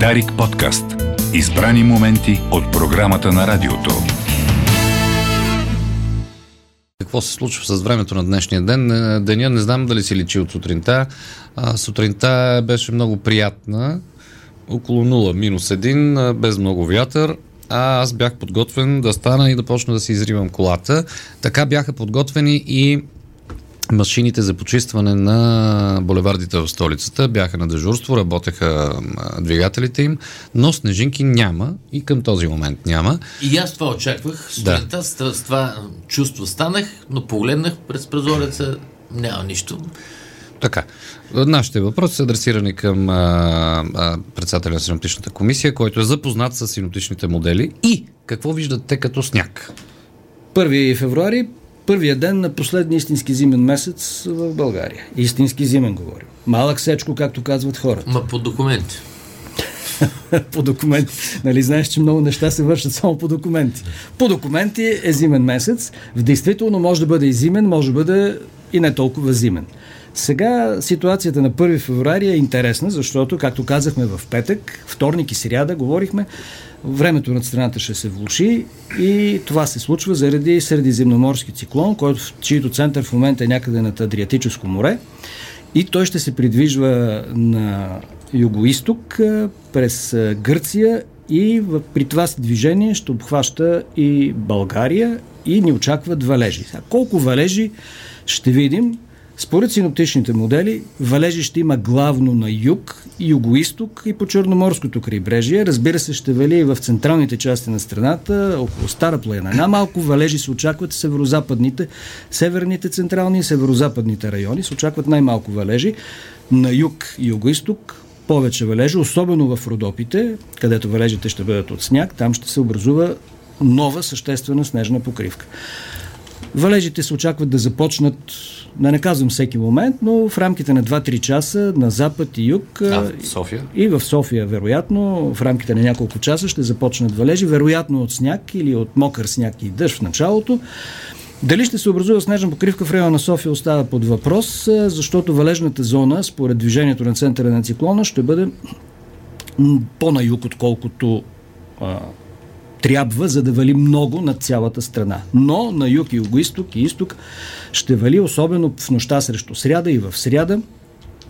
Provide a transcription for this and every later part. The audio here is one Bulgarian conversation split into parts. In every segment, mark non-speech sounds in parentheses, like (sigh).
Дарик подкаст. Избрани моменти от програмата на радиото. Какво се случва с времето на днешния ден? Е, деня не знам дали си личи от сутринта. А, сутринта беше много приятна. Около 0, минус 1, без много вятър а аз бях подготвен да стана и да почна да си изривам колата. Така бяха подготвени и машините за почистване на булевардите в столицата бяха на дежурство, работеха двигателите им, но снежинки няма и към този момент няма. И аз това очаквах. Сутринта да. с това чувство станах, но погледнах през прозореца, няма нищо. Така. Нашите въпроси са адресирани към а, а, председателя на синоптичната комисия, който е запознат с синоптичните модели и какво виждат те като сняг. 1 февруари, първия ден на последния истински зимен месец в България. Истински зимен говорим. Малък сечко, както казват хората. Ма по документи. (laughs) по документи. Нали знаеш, че много неща се вършат само по документи. По документи е зимен месец. В действително може да бъде и зимен, може да бъде и не толкова зимен. Сега ситуацията на 1 февруари е интересна, защото, както казахме в петък, вторник и сряда говорихме, времето над страната ще се влуши и това се случва заради средиземноморски циклон, който, чието център в момента е някъде над Адриатическо море и той ще се придвижва на юго-исток през Гърция и при това движение ще обхваща и България и ни очакват валежи. Сега, колко валежи ще видим според синоптичните модели, валежи ще има главно на юг, юго-исток и по Черноморското крайбрежие. Разбира се, ще вали и в централните части на страната, около Стара планина. Най-малко валежи се очакват северо-западните, северните, централни и северо-западните райони. Се очакват най-малко валежи. На юг и юго-исток повече валежи, особено в Родопите, където валежите ще бъдат от сняг. Там ще се образува нова съществена снежна покривка. Валежите се очакват да започнат да не казвам всеки момент, но в рамките на 2-3 часа на запад и юг. А, в София? И в София, вероятно, в рамките на няколко часа ще започнат валежи, вероятно от сняг или от мокър сняг и дъжд в началото. Дали ще се образува снежна покривка в района на София остава под въпрос, защото валежната зона, според движението на центъра на циклона, ще бъде по-на юг, отколкото трябва, за да вали много над цялата страна. Но на юг юго-исток и изток ще вали, особено в нощта срещу сряда и в сряда.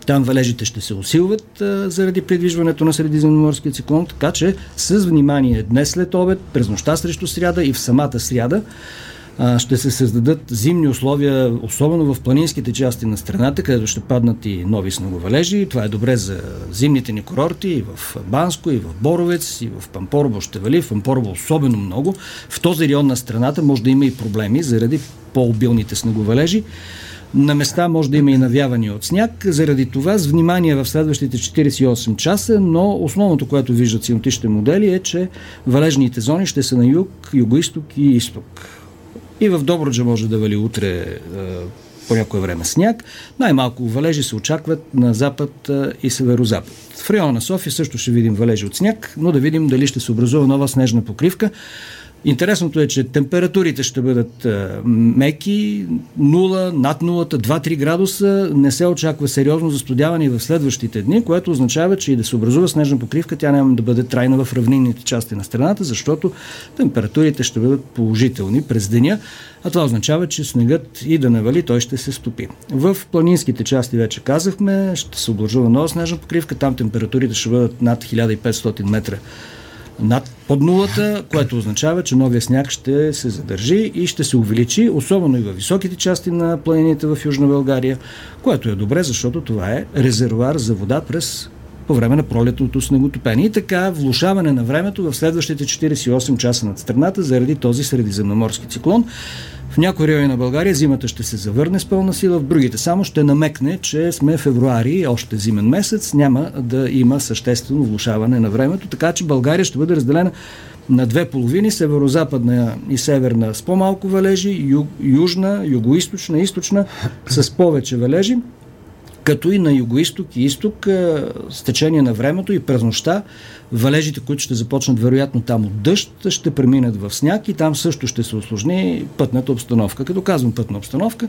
Там валежите ще се усилват а, заради придвижването на средиземноморския циклон, така че с внимание днес след обед, през нощта срещу сряда и в самата сряда ще се създадат зимни условия, особено в планинските части на страната, където ще паднат и нови снеговалежи. Това е добре за зимните ни курорти и в Банско, и в Боровец, и в Пампорово ще вали. В Пампорово особено много. В този район на страната може да има и проблеми заради по-обилните снеговалежи. На места може да има и навявания от сняг. Заради това с внимание в следващите 48 часа, но основното, което виждат синоптичните модели е, че валежните зони ще са на юг, юго-исток и изток. И в Добруджа може да вали утре е, по някое време сняг. Най-малко валежи се очакват на запад е, и северо-запад. В района на София също ще видим валежи от сняг, но да видим дали ще се образува нова снежна покривка. Интересното е, че температурите ще бъдат а, меки, 0, над 0, 2-3 градуса. Не се очаква сериозно застудяване в следващите дни, което означава, че и да се образува снежна покривка, тя няма да бъде трайна в равнинните части на страната, защото температурите ще бъдат положителни през деня, а това означава, че снегът и да навали, той ще се стопи. В планинските части вече казахме, ще се образува нова снежна покривка, там температурите ще бъдат над 1500 метра над под нулата, което означава, че новия сняг ще се задържи и ще се увеличи, особено и в високите части на планините в Южна България, което е добре, защото това е резервуар за вода през по време на пролетното снеготопение. И така, влушаване на времето в следващите 48 часа над страната заради този средиземноморски циклон. В някои райони на България зимата ще се завърне с пълна сила, в другите само ще намекне, че сме февруари, още зимен месец, няма да има съществено влушаване на времето, така че България ще бъде разделена на две половини, северо-западна и северна с по-малко валежи, ю, южна, юго-источна, източна с повече валежи като и на юго-исток и изток с течение на времето и през нощта валежите, които ще започнат вероятно там от дъжд, ще преминат в сняг и там също ще се осложни пътната обстановка. Като казвам пътна обстановка,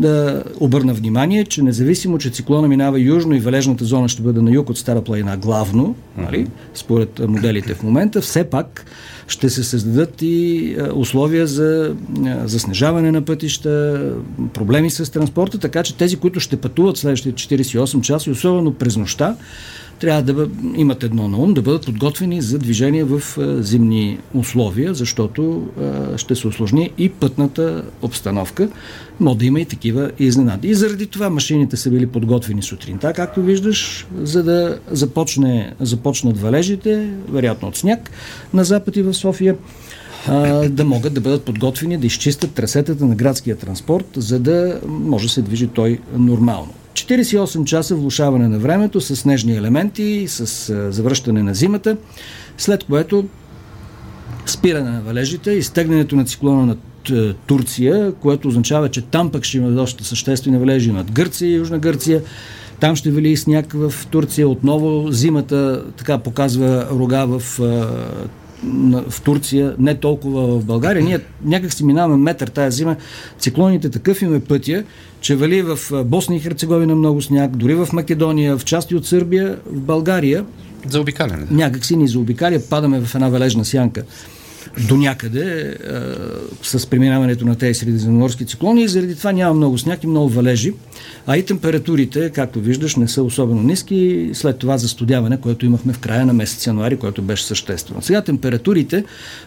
да обърна внимание, че независимо, че циклона минава южно и валежната зона ще бъде на юг от Стара планина главно, нали, според моделите в момента, все пак ще се създадат и условия за заснежаване на пътища, проблеми с транспорта, така че тези, които ще пътуват следващите 48 часа, особено през нощта, трябва да имат едно на ум, да бъдат подготвени за движение в зимни условия, защото ще се осложни и пътната обстановка. Може да има и такива изненади. И заради това машините са били подготвени сутринта, както виждаш, за да започне, започнат валежите, вероятно от сняг, на запад и в София да могат да бъдат подготвени да изчистят трасетата на градския транспорт, за да може да се движи той нормално. 48 часа влушаване на времето с снежни елементи, с завръщане на зимата, след което спиране на валежите, изтегнането на циклона на Турция, което означава, че там пък ще има доста съществени валежи над Гърция и Южна Гърция. Там ще вали сняг в Турция. Отново зимата така показва рога в в Турция, не толкова в България. Ние някак си минаваме метър тази зима. Циклоните такъв им е пътя, че вали в Босна и Херцеговина много сняг, дори в Македония, в части от Сърбия, в България. За обикаляне. Някак си ни за обикаля, падаме в една валежна сянка до някъде с преминаването на тези средиземноморски циклони и заради това няма много сняг и много валежи. А и температурите, както виждаш, не са особено ниски след това застудяване, което имахме в края на месец януари, което беше съществено. Сега температурите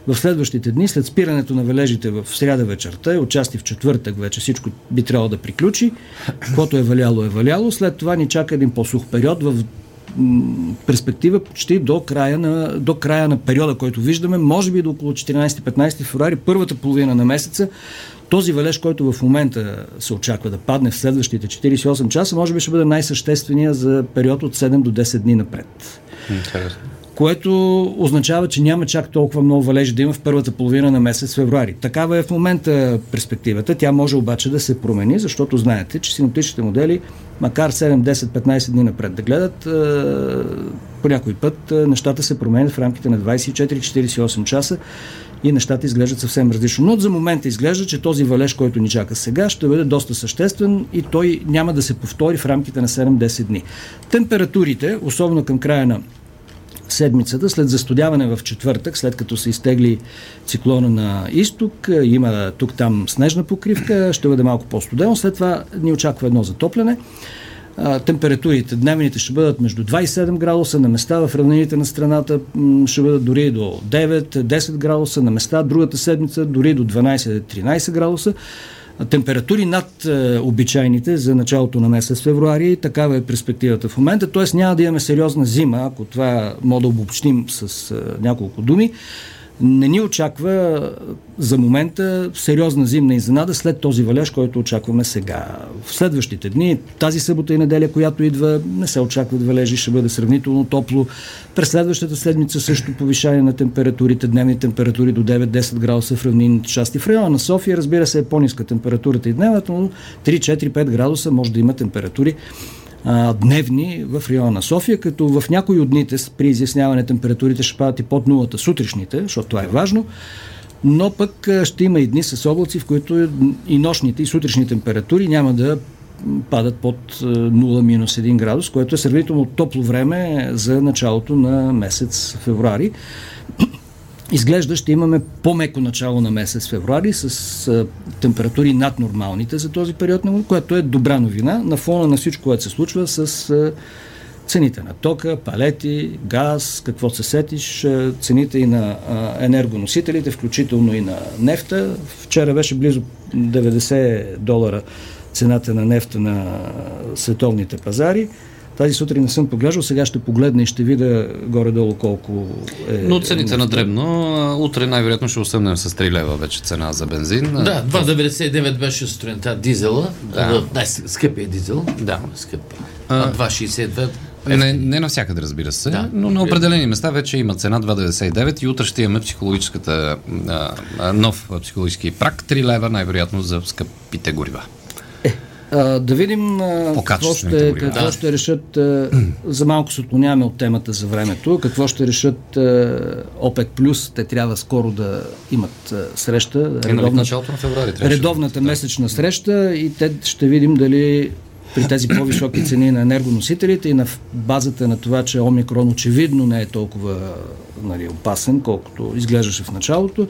в следващите дни, след спирането на валежите в сряда вечерта, отчасти в четвъртък вече всичко би трябвало да приключи. Каквото е валяло, е валяло. След това ни чака един по-сух период в перспектива почти до края, на, до края на периода, който виждаме, може би до около 14-15 февруари, първата половина на месеца, този валеж, който в момента се очаква да падне в следващите 48 часа, може би ще бъде най-съществения за период от 7 до 10 дни напред. Интересно което означава, че няма чак толкова много валежи да има в първата половина на месец февруари. Такава е в момента перспективата. Тя може обаче да се промени, защото знаете, че синоптичните модели, макар 7, 10, 15 дни напред да гледат, по някой път нещата се променят в рамките на 24-48 часа и нещата изглеждат съвсем различно. Но за момента изглежда, че този валеж, който ни чака сега, ще бъде доста съществен и той няма да се повтори в рамките на 7-10 дни. Температурите, особено към края на седмицата, след застудяване в четвъртък, след като се изтегли циклона на изток, има тук-там снежна покривка, ще бъде малко по-студено, след това ни очаква едно затопляне. температурите дневните ще бъдат между 27 градуса, на места в равнините на страната ще бъдат дори до 9-10 градуса, на места другата седмица дори до 12-13 градуса температури над е, обичайните за началото на месец февруари. Такава е перспективата в момента. Т.е. няма да имаме сериозна зима, ако това мога да обобщим с е, няколко думи не ни очаква за момента сериозна зимна изненада след този валеж, който очакваме сега. В следващите дни, тази събота и неделя, която идва, не се очакват валежи, ще бъде сравнително топло. През следващата седмица също повишение на температурите, дневни температури до 9-10 градуса в равнинните части. В района на София, разбира се, е по-ниска температурата и дневната, но 3-4-5 градуса може да има температури дневни в района на София, като в някои от дните при изясняване температурите ще падат и под нулата сутрешните, защото това е важно, но пък ще има и дни с облаци, в които и нощните и сутрешни температури няма да падат под 0-1 градус, което е сравнително топло време за началото на месец февруари. Изглежда ще имаме по-меко начало на месец февруари с а, температури над нормалните за този период, което е добра новина на фона на всичко, което се случва с а, цените на тока, палети, газ, какво се сетиш, цените и на а, енергоносителите, включително и на нефта. Вчера беше близо 90 долара цената на нефта на световните пазари. Тази сутрин не съм поглеждал, сега ще погледна и ще видя горе-долу колко е. Но цените на дребно, утре най-вероятно ще останем с 3 лева вече цена за бензин. Да, 2,99 беше сутринта дизела, да. най-скъпия дизел. Да. Скъп. А 2,62 не, не навсякъде, разбира се, да. но на определени места вече има цена 2,99 и утре ще имаме психологическата а, нов психологически прак 3 лева, най-вероятно за скъпите горива. А, да видим а, какво, ще, какво Да. ще решат. А, за малко се отклоняваме от темата за времето. Какво ще решат а, ОПЕК Плюс. Те трябва скоро да имат а, среща. Редовна- на трябваше редовната да- месечна среща и те ще видим дали при тези по-високи цени на енергоносителите и на базата на това, че омикрон очевидно не е толкова нали, опасен, колкото изглеждаше в началото.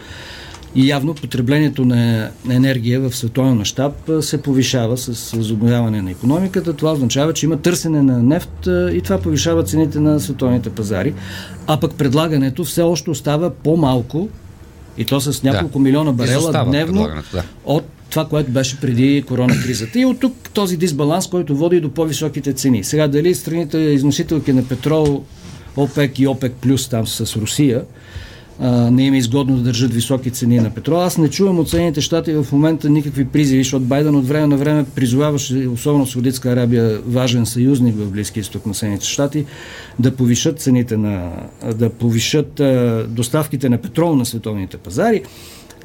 И явно потреблението на енергия в световен мащаб се повишава с възобновяване на економиката. Това означава, че има търсене на нефт и това повишава цените на световните пазари. А пък предлагането все още остава по-малко и то с няколко милиона барела дневно да. от това, което беше преди коронакризата. И от тук този дисбаланс, който води до по-високите цени. Сега дали страните износителки на петрол, ОПЕК и ОПЕК плюс там с Русия, не им е изгодно да държат високи цени на петрол. Аз не чувам от Съединените щати в момента никакви призиви, защото Байден от време на време призоваваше, особено Саудитска Арабия, важен съюзник в Близкия изток на Съединените щати, да повишат цените на, да повишат а, доставките на петрол на световните пазари.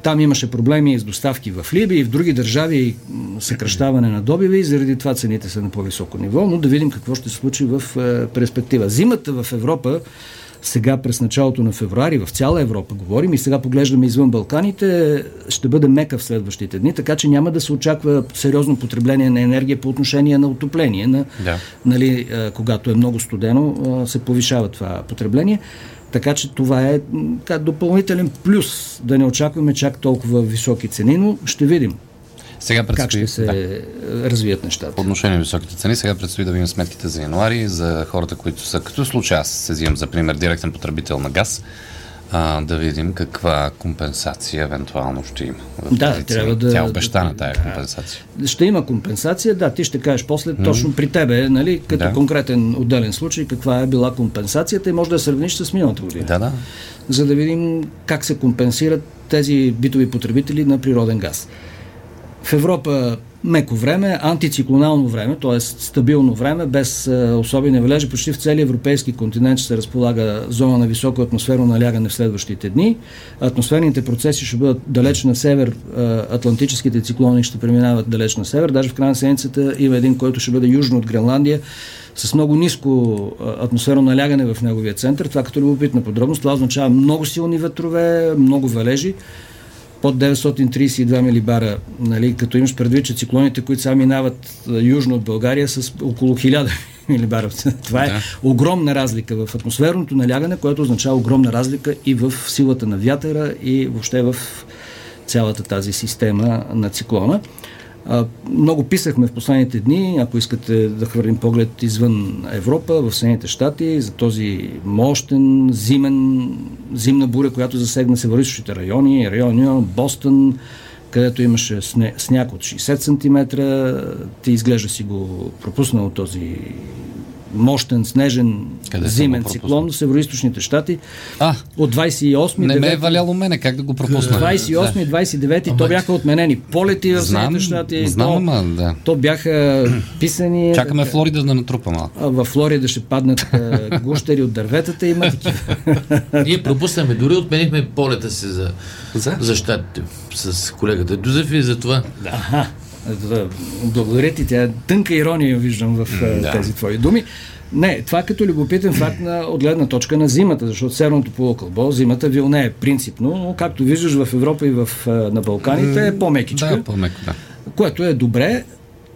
Там имаше проблеми с доставки в Либия и в други държави, м, съкръщаване на добива и заради това цените са на по-високо ниво, но да видим какво ще се случи в перспектива. Зимата в Европа, сега през началото на февруари, в цяла Европа говорим и сега поглеждаме извън Балканите, ще бъде мека в следващите дни, така че няма да се очаква сериозно потребление на енергия по отношение на отопление, на, Да. нали, когато е много студено, се повишава това потребление. Така че това е така, допълнителен плюс да не очакваме чак толкова високи цени, но ще видим Сега как предстои, ще се да. развият По нещата. отношение на високите цени, сега предстои да видим сметките за януари, за хората, които са, като случай аз се взимам за пример, директен потребител на газ, а, да видим каква компенсация евентуално ще има. Да, трябва да- Тя обещана тая да. компенсация. Ще има компенсация, да, ти ще кажеш после точно при тебе, нали, като Да. конкретен отделен случай, каква е била компенсацията и може да я сравниш с миналата година. Да, да. за да видим как се компенсират тези битови потребители на природен газ. В Европа меко време, антициклонално време, т.е. стабилно време, без е, особени валежи. Почти в целия европейски континент ще се разполага зона на високо атмосферно налягане в следващите дни. Атмосферните процеси ще бъдат далеч на север, е, атлантическите циклони ще преминават далеч на север. Даже в края на седмицата има един, който ще бъде южно от Гренландия, с много ниско а, атмосферно налягане в неговия център. Това като любопитна подробност. Това означава много силни ветрове, много валежи под 932 милибара, нали, като имаш предвид, че циклоните, които сега минават южно от България, с около 1000 (laughs) милибара. Това е Да. огромна разлика в атмосферното налягане, което означава огромна разлика и в силата на вятъра и въобще в цялата тази система на циклона. Много писахме в последните дни, ако искате да хвърлим поглед извън Европа, в Съединените щати, за този мощен зимен, зимна буря, която засегна североизточните райони, райони Бостън, където имаше сняг от 60 см. Ти изглежда си го пропуснал този мощен, снежен, Къде зимен циклон в североизточните щати А, от 28 не ме е 9 валяло мене, как да го пропусна? 28 и 29 то бяха отменени полети в Знам, Съединените щати. знам, то, ама да. то бяха писани. Чакаме така, Флорида да натрупа малко. а, във Флорида ще паднат гущери от дърветата, има такива. (laughs) Ние пропуснахме, дори отменихме полета си за, За? за щатите с колегата Дузев и за това. Да, благодаря ти, тя е тънка ирония виждам в а, Да. тези твои думи. Не, това е като любопитен факт на, от гледна точка на зимата, защото северното полукълбо, зимата вилне е принципно, но както виждаш в Европа и в, а, на Балканите е по-мекичка. Да, по-меко, да. което е добре.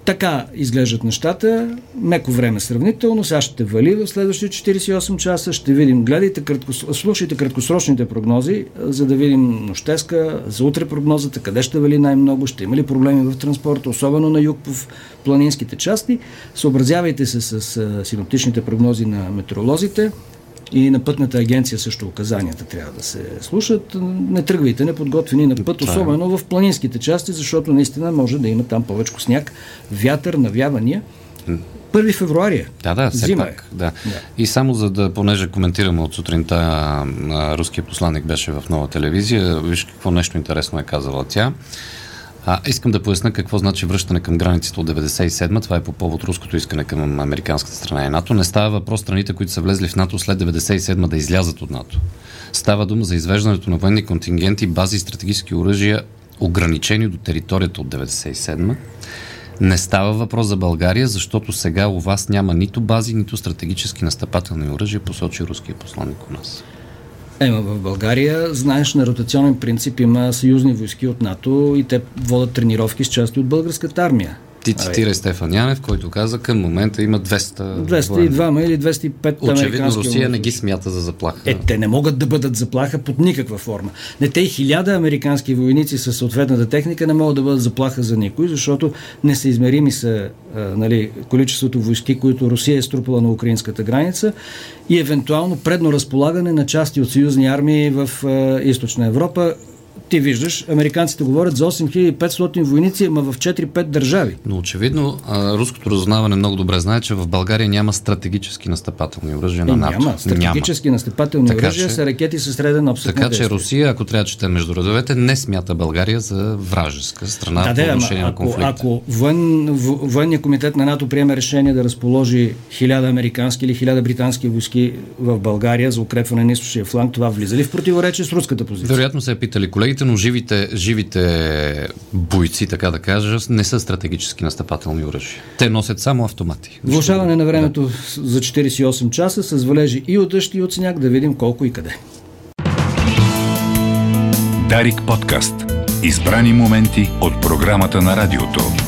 Така изглеждат нещата. Меко време сравнително. Сега ще вали в следващите 48 часа. Ще видим. Гледайте, кратко, слушайте краткосрочните прогнози, за да видим нощеска, за утре прогнозата, къде ще вали най-много, ще има ли проблеми в транспорта, особено на юг в планинските части. Съобразявайте се с синоптичните прогнози на метеоролозите. И на пътната агенция също указанията трябва да се слушат. Не тръгвайте неподготвени на път, е. особено в планинските части, защото наистина може да има там повече сняг, вятър, навявания. 1 февруари е. Да, да, все Зима пак. е. Да. И само за да, понеже коментираме от сутринта, а, а, руският посланник беше в нова телевизия, виж какво нещо интересно е казала тя. А, искам да поясня какво значи връщане към границите от 97 Това е по повод руското искане към американската страна и НАТО. Не става въпрос страните, които са влезли в НАТО след 97 да излязат от НАТО. Става дума за извеждането на военни контингенти, бази и стратегически оръжия, ограничени до територията от 97 Не става въпрос за България, защото сега у вас няма нито бази, нито стратегически настъпателни оръжия, посочи руския посланник у нас. Ема в България, знаеш, на ротационен принцип има съюзни войски от НАТО и те водят тренировки с части от българската армия. Ти цитирай Стефан Янев, който каза, към момента има 200 202 или 205 Очевидно Русия не ги смята за заплаха. Е, те не могат да бъдат заплаха под никаква форма. Не, те и хиляда американски войници със съответната техника не могат да бъдат заплаха за никой, защото несъизмерими са а, нали, количеството войски, които Русия е струпала на украинската граница и евентуално предно разполагане на части от съюзни армии в а, източна Европа, ти виждаш, американците говорят за 8500 войници, ама в 4-5 държави. Но очевидно, а, руското разузнаване много добре знае, че в България няма стратегически настъпателни оръжия на НАТО. Няма. Стратегически няма. настъпателни така, оръжия че, са ракети с среден обсъд Така че Русия, ако трябва да чете между редовете, не смята България за вражеска страна да, по отношение на конфликта. Ако воен, военният комитет на НАТО приеме решение да разположи хиляда американски или хиляда британски войски в България за укрепване на източния фланг, това влиза ли в противоречие с руската позиция? Вероятно се е питали колегите но живите, живите бойци, така да кажа, не са стратегически настъпателни оръжия. Те носят само автомати. Влушаване на времето да. за 48 часа с валежи и от дъжд и от сняг, да видим колко и къде. Дарик подкаст. Избрани моменти от програмата на радиото.